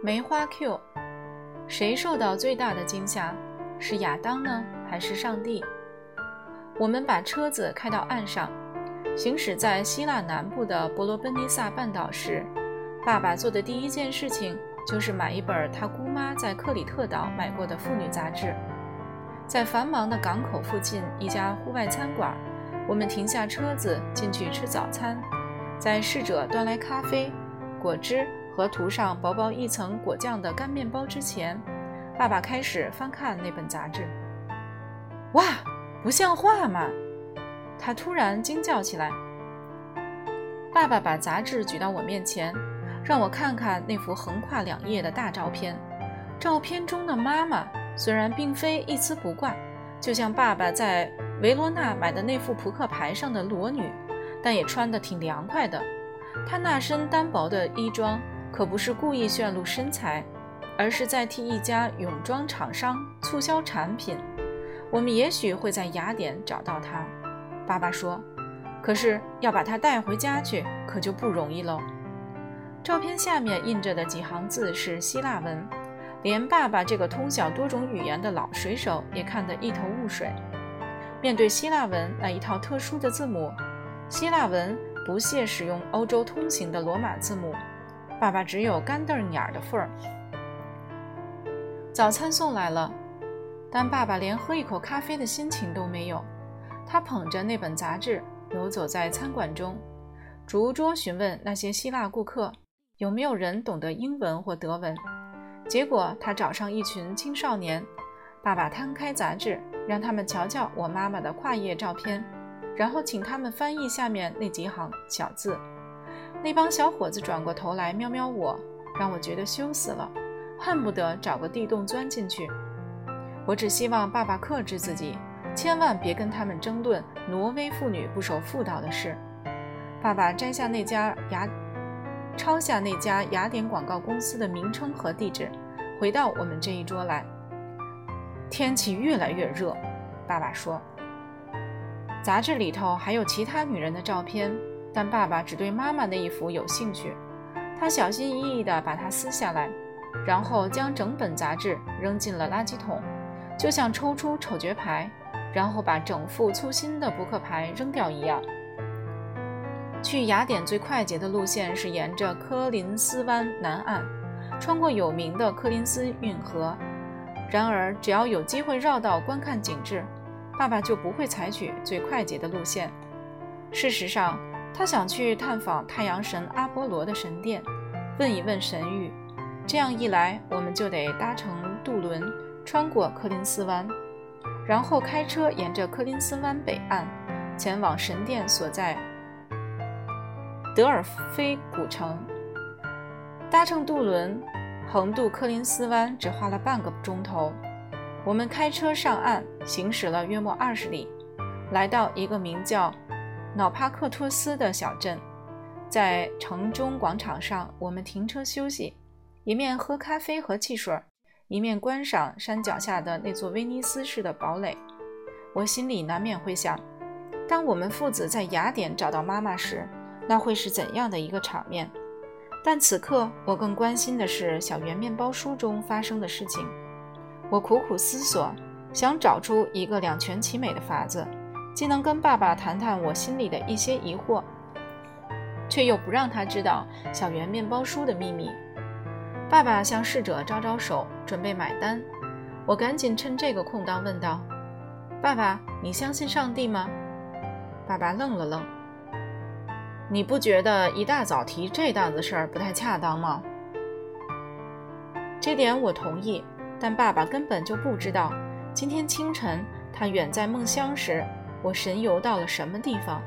梅花 Q，谁受到最大的惊吓？是亚当呢，还是上帝？我们把车子开到岸上，行驶在希腊南部的伯罗奔尼撒半岛时，爸爸做的第一件事情就是买一本他姑妈在克里特岛买过的妇女杂志。在繁忙的港口附近一家户外餐馆，我们停下车子进去吃早餐，在侍者端来咖啡、果汁。和涂上薄薄一层果酱的干面包之前，爸爸开始翻看那本杂志。哇，不像话嘛！他突然惊叫起来。爸爸把杂志举到我面前，让我看看那幅横跨两页的大照片。照片中的妈妈虽然并非一丝不挂，就像爸爸在维罗纳买的那副扑克牌上的裸女，但也穿得挺凉快的。她那身单薄的衣装。可不是故意炫露身材，而是在替一家泳装厂商促销产品。我们也许会在雅典找到他，爸爸说。可是要把他带回家去，可就不容易喽。照片下面印着的几行字是希腊文，连爸爸这个通晓多种语言的老水手也看得一头雾水。面对希腊文那一套特殊的字母，希腊文不屑使用欧洲通行的罗马字母。爸爸只有干瞪眼的份儿。早餐送来了，但爸爸连喝一口咖啡的心情都没有。他捧着那本杂志游走在餐馆中，逐桌询问那些希腊顾客有没有人懂得英文或德文。结果他找上一群青少年，爸爸摊开杂志，让他们瞧瞧我妈妈的跨页照片，然后请他们翻译下面那几行小字。那帮小伙子转过头来瞄瞄我，让我觉得羞死了，恨不得找个地洞钻进去。我只希望爸爸克制自己，千万别跟他们争论挪威妇女不守妇道的事。爸爸摘下那家雅，抄下那家雅典广告公司的名称和地址，回到我们这一桌来。天气越来越热，爸爸说。杂志里头还有其他女人的照片。但爸爸只对妈妈那一幅有兴趣，他小心翼翼地把它撕下来，然后将整本杂志扔进了垃圾桶，就像抽出丑角牌，然后把整副粗心的扑克牌扔掉一样。去雅典最快捷的路线是沿着科林斯湾南岸，穿过有名的科林斯运河。然而，只要有机会绕道观看景致，爸爸就不会采取最快捷的路线。事实上，他想去探访太阳神阿波罗的神殿，问一问神谕。这样一来，我们就得搭乘渡轮穿过柯林斯湾，然后开车沿着柯林斯湾北岸前往神殿所在德尔菲古城。搭乘渡轮横渡柯林斯湾只花了半个钟头。我们开车上岸，行驶了约莫二十里，来到一个名叫。瑙帕克托斯的小镇，在城中广场上，我们停车休息，一面喝咖啡和汽水，一面观赏山脚下的那座威尼斯式的堡垒。我心里难免会想，当我们父子在雅典找到妈妈时，那会是怎样的一个场面？但此刻，我更关心的是小圆面包书中发生的事情。我苦苦思索，想找出一个两全其美的法子。既能跟爸爸谈谈我心里的一些疑惑，却又不让他知道小圆面包书的秘密。爸爸向侍者招招手，准备买单。我赶紧趁这个空档问道：“爸爸，你相信上帝吗？”爸爸愣了愣：“你不觉得一大早提这档子事儿不太恰当吗？”这点我同意，但爸爸根本就不知道，今天清晨他远在梦乡时。我神游到了什么地方？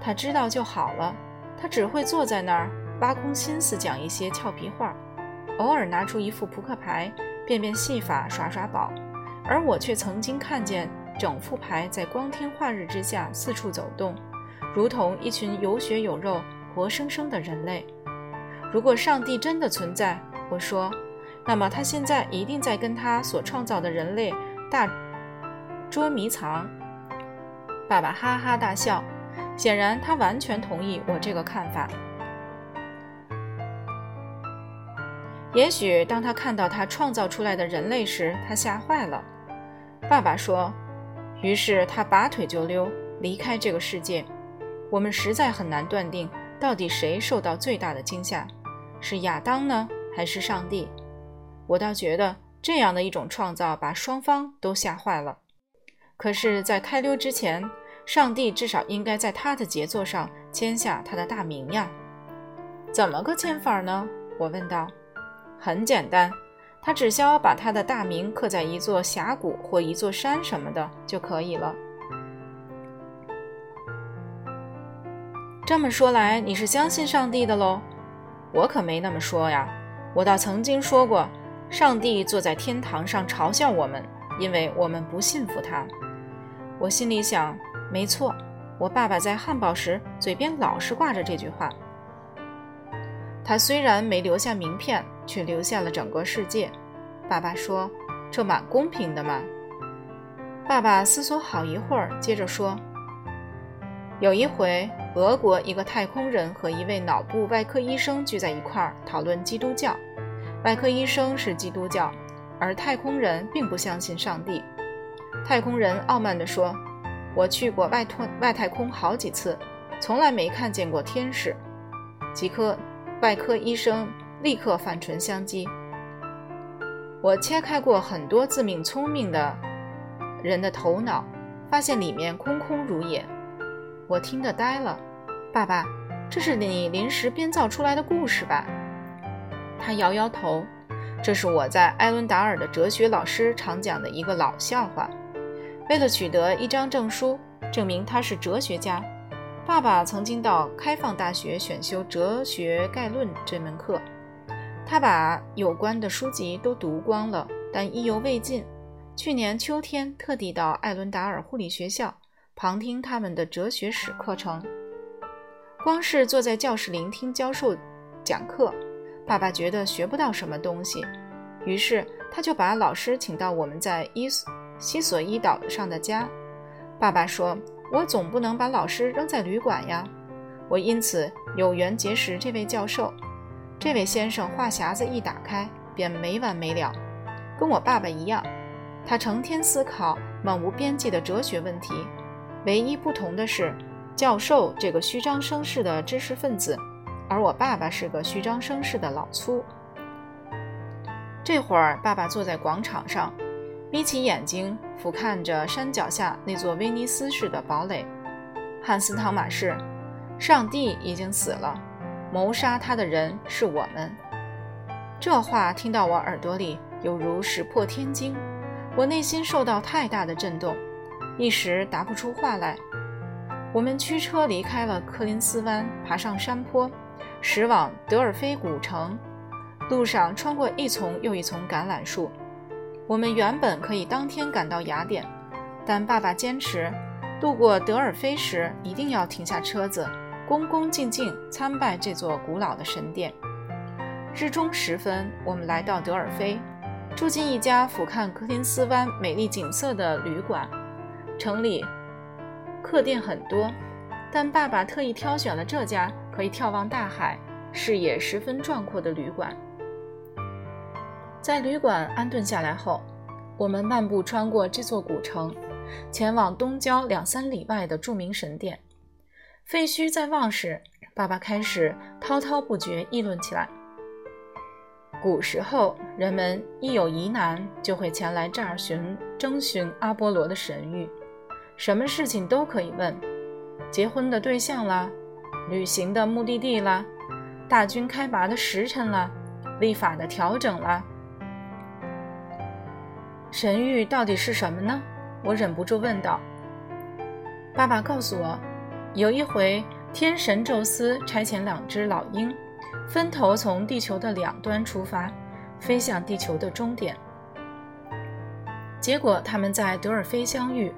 他知道就好了。他只会坐在那儿挖空心思讲一些俏皮话，偶尔拿出一副扑克牌变变戏法耍耍宝，而我却曾经看见整副牌在光天化日之下四处走动，如同一群有血有肉、活生生的人类。如果上帝真的存在，我说，那么他现在一定在跟他所创造的人类大捉迷藏。爸爸哈哈大笑，显然他完全同意我这个看法。也许当他看到他创造出来的人类时，他吓坏了。爸爸说，于是他拔腿就溜，离开这个世界。我们实在很难断定，到底谁受到最大的惊吓，是亚当呢，还是上帝？我倒觉得这样的一种创造把双方都吓坏了。可是，在开溜之前，上帝至少应该在他的杰作上签下他的大名呀。怎么个签法呢？我问道。很简单，他只需要把他的大名刻在一座峡谷或一座山什么的就可以了。这么说来，你是相信上帝的喽？我可没那么说呀。我倒曾经说过，上帝坐在天堂上嘲笑我们，因为我们不信服他。我心里想，没错，我爸爸在汉堡时嘴边老是挂着这句话。他虽然没留下名片。却留下了整个世界。爸爸说：“这蛮公平的嘛。”爸爸思索好一会儿，接着说：“有一回，俄国一个太空人和一位脑部外科医生聚在一块儿讨论基督教。外科医生是基督教，而太空人并不相信上帝。太空人傲慢地说：‘我去过外太外太空好几次，从来没看见过天使。’即刻，外科医生。”立刻反唇相讥。我切开过很多自命聪明的人的头脑，发现里面空空如也。我听得呆了。爸爸，这是你临时编造出来的故事吧？他摇摇头。这是我在艾伦达尔的哲学老师常讲的一个老笑话。为了取得一张证书，证明他是哲学家，爸爸曾经到开放大学选修《哲学概论》这门课。他把有关的书籍都读光了，但意犹未尽。去年秋天，特地到艾伦达尔护理学校旁听他们的哲学史课程。光是坐在教室聆听教授讲课，爸爸觉得学不到什么东西。于是他就把老师请到我们在伊西索伊岛上的家。爸爸说：“我总不能把老师扔在旅馆呀。”我因此有缘结识这位教授。这位先生话匣子一打开便没完没了，跟我爸爸一样，他成天思考漫无边际的哲学问题。唯一不同的是，教授这个虚张声势的知识分子，而我爸爸是个虚张声势的老粗。这会儿，爸爸坐在广场上，眯起眼睛俯瞰着山脚下那座威尼斯式的堡垒。汉斯·汤马士，上帝已经死了。谋杀他的人是我们。这话听到我耳朵里，犹如石破天惊。我内心受到太大的震动，一时答不出话来。我们驱车离开了柯林斯湾，爬上山坡，驶往德尔菲古城。路上穿过一丛又一丛橄榄树。我们原本可以当天赶到雅典，但爸爸坚持，路过德尔菲时一定要停下车子。恭恭敬敬参拜这座古老的神殿。日中时分，我们来到德尔菲，住进一家俯瞰柯林斯湾美丽景色的旅馆。城里客店很多，但爸爸特意挑选了这家可以眺望大海、视野十分壮阔的旅馆。在旅馆安顿下来后，我们漫步穿过这座古城，前往东郊两三里外的著名神殿。废墟在望时，爸爸开始滔滔不绝议论起来。古时候，人们一有疑难，就会前来这儿寻征询阿波罗的神谕，什么事情都可以问：结婚的对象啦，旅行的目的地啦，大军开拔的时辰啦，立法的调整啦。神谕到底是什么呢？我忍不住问道。爸爸告诉我。有一回，天神宙斯差遣两只老鹰，分头从地球的两端出发，飞向地球的终点。结果他们在德尔菲相遇，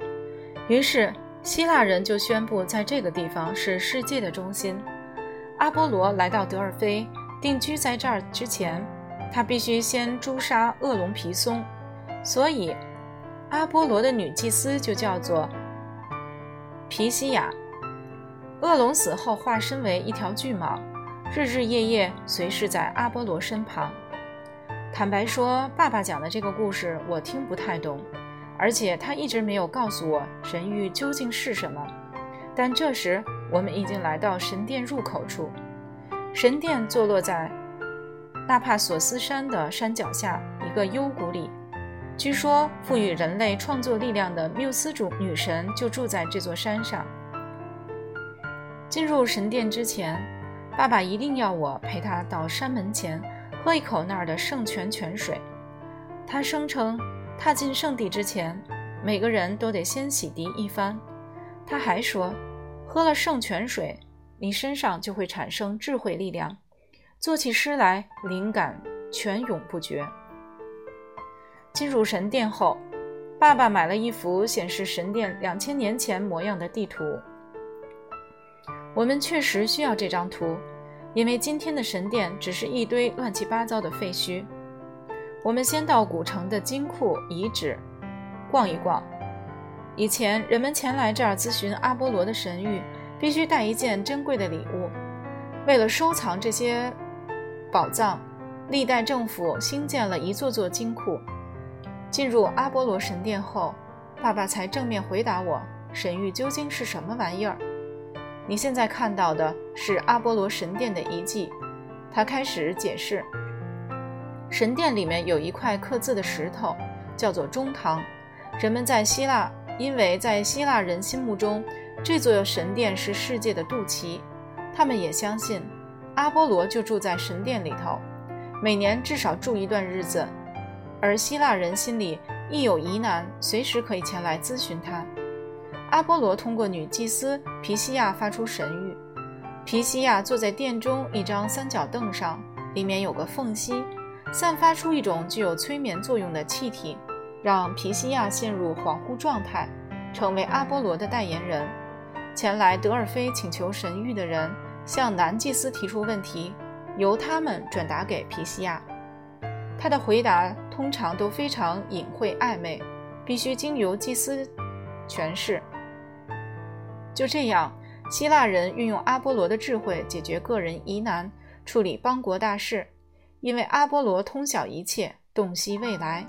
于是希腊人就宣布在这个地方是世界的中心。阿波罗来到德尔菲，定居在这儿之前，他必须先诛杀恶龙皮松，所以阿波罗的女祭司就叫做皮西亚。恶龙死后化身为一条巨蟒，日日夜夜随侍在阿波罗身旁。坦白说，爸爸讲的这个故事我听不太懂，而且他一直没有告诉我神谕究竟是什么。但这时，我们已经来到神殿入口处。神殿坐落在纳帕索斯山的山脚下一个幽谷里。据说，赋予人类创作力量的缪斯主女神就住在这座山上。进入神殿之前，爸爸一定要我陪他到山门前喝一口那儿的圣泉泉水。他声称，踏进圣地之前，每个人都得先洗涤一番。他还说，喝了圣泉水，你身上就会产生智慧力量，做起诗来灵感泉涌不绝。进入神殿后，爸爸买了一幅显示神殿两千年前模样的地图。我们确实需要这张图，因为今天的神殿只是一堆乱七八糟的废墟。我们先到古城的金库遗址逛一逛。以前人们前来这儿咨询阿波罗的神谕，必须带一件珍贵的礼物。为了收藏这些宝藏，历代政府兴建了一座座金库。进入阿波罗神殿后，爸爸才正面回答我：“神域究竟是什么玩意儿？”你现在看到的是阿波罗神殿的遗迹。他开始解释：神殿里面有一块刻字的石头，叫做中堂。人们在希腊，因为在希腊人心目中，这座神殿是世界的肚脐，他们也相信阿波罗就住在神殿里头，每年至少住一段日子。而希腊人心里一有疑难，随时可以前来咨询他。阿波罗通过女祭司皮西亚发出神谕。皮西亚坐在殿中一张三角凳上，里面有个缝隙，散发出一种具有催眠作用的气体，让皮西亚陷入恍惚状态，成为阿波罗的代言人。前来德尔菲请求神谕的人向男祭司提出问题，由他们转达给皮西亚。他的回答通常都非常隐晦暧昧，必须经由祭司诠释。就这样，希腊人运用阿波罗的智慧解决个人疑难，处理邦国大事，因为阿波罗通晓一切，洞悉未来。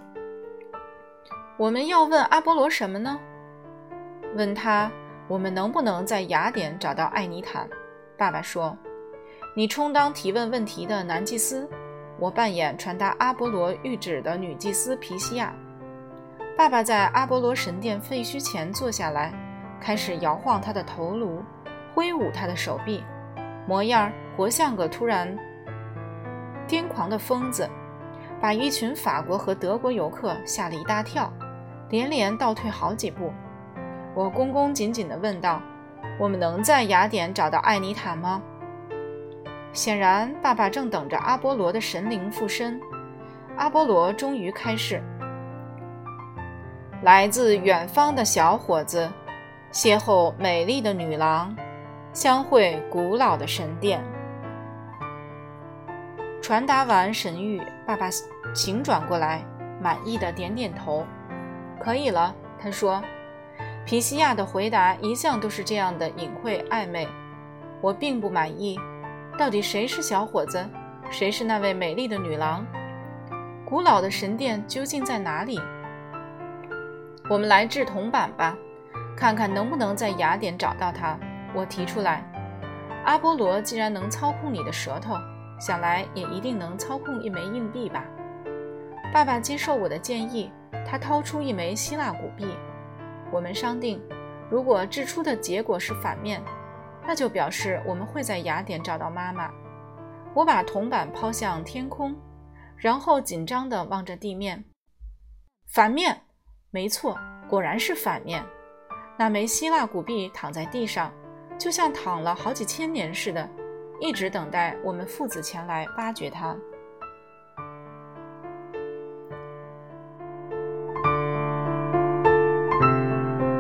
我们要问阿波罗什么呢？问他，我们能不能在雅典找到艾尼坦？爸爸说：“你充当提问问题的男祭司。”我扮演传达阿波罗谕旨的女祭司皮西亚。爸爸在阿波罗神殿废墟前坐下来，开始摇晃他的头颅，挥舞他的手臂，模样活像个突然癫狂的疯子，把一群法国和德国游客吓了一大跳，连连倒退好几步。我恭恭谨谨地问道：“我们能在雅典找到艾尼塔吗？”显然，爸爸正等着阿波罗的神灵附身。阿波罗终于开始：来自远方的小伙子，邂逅美丽的女郎，相会古老的神殿。传达完神谕，爸爸醒转过来，满意的点点头：“可以了。”他说。皮西亚的回答一向都是这样的隐晦暧昧，我并不满意。到底谁是小伙子？谁是那位美丽的女郎？古老的神殿究竟在哪里？我们来制铜板吧，看看能不能在雅典找到它。我提出来，阿波罗既然能操控你的舌头，想来也一定能操控一枚硬币吧。爸爸接受我的建议，他掏出一枚希腊古币。我们商定，如果制出的结果是反面。那就表示我们会在雅典找到妈妈。我把铜板抛向天空，然后紧张地望着地面。反面，没错，果然是反面。那枚希腊古币躺在地上，就像躺了好几千年似的，一直等待我们父子前来挖掘它。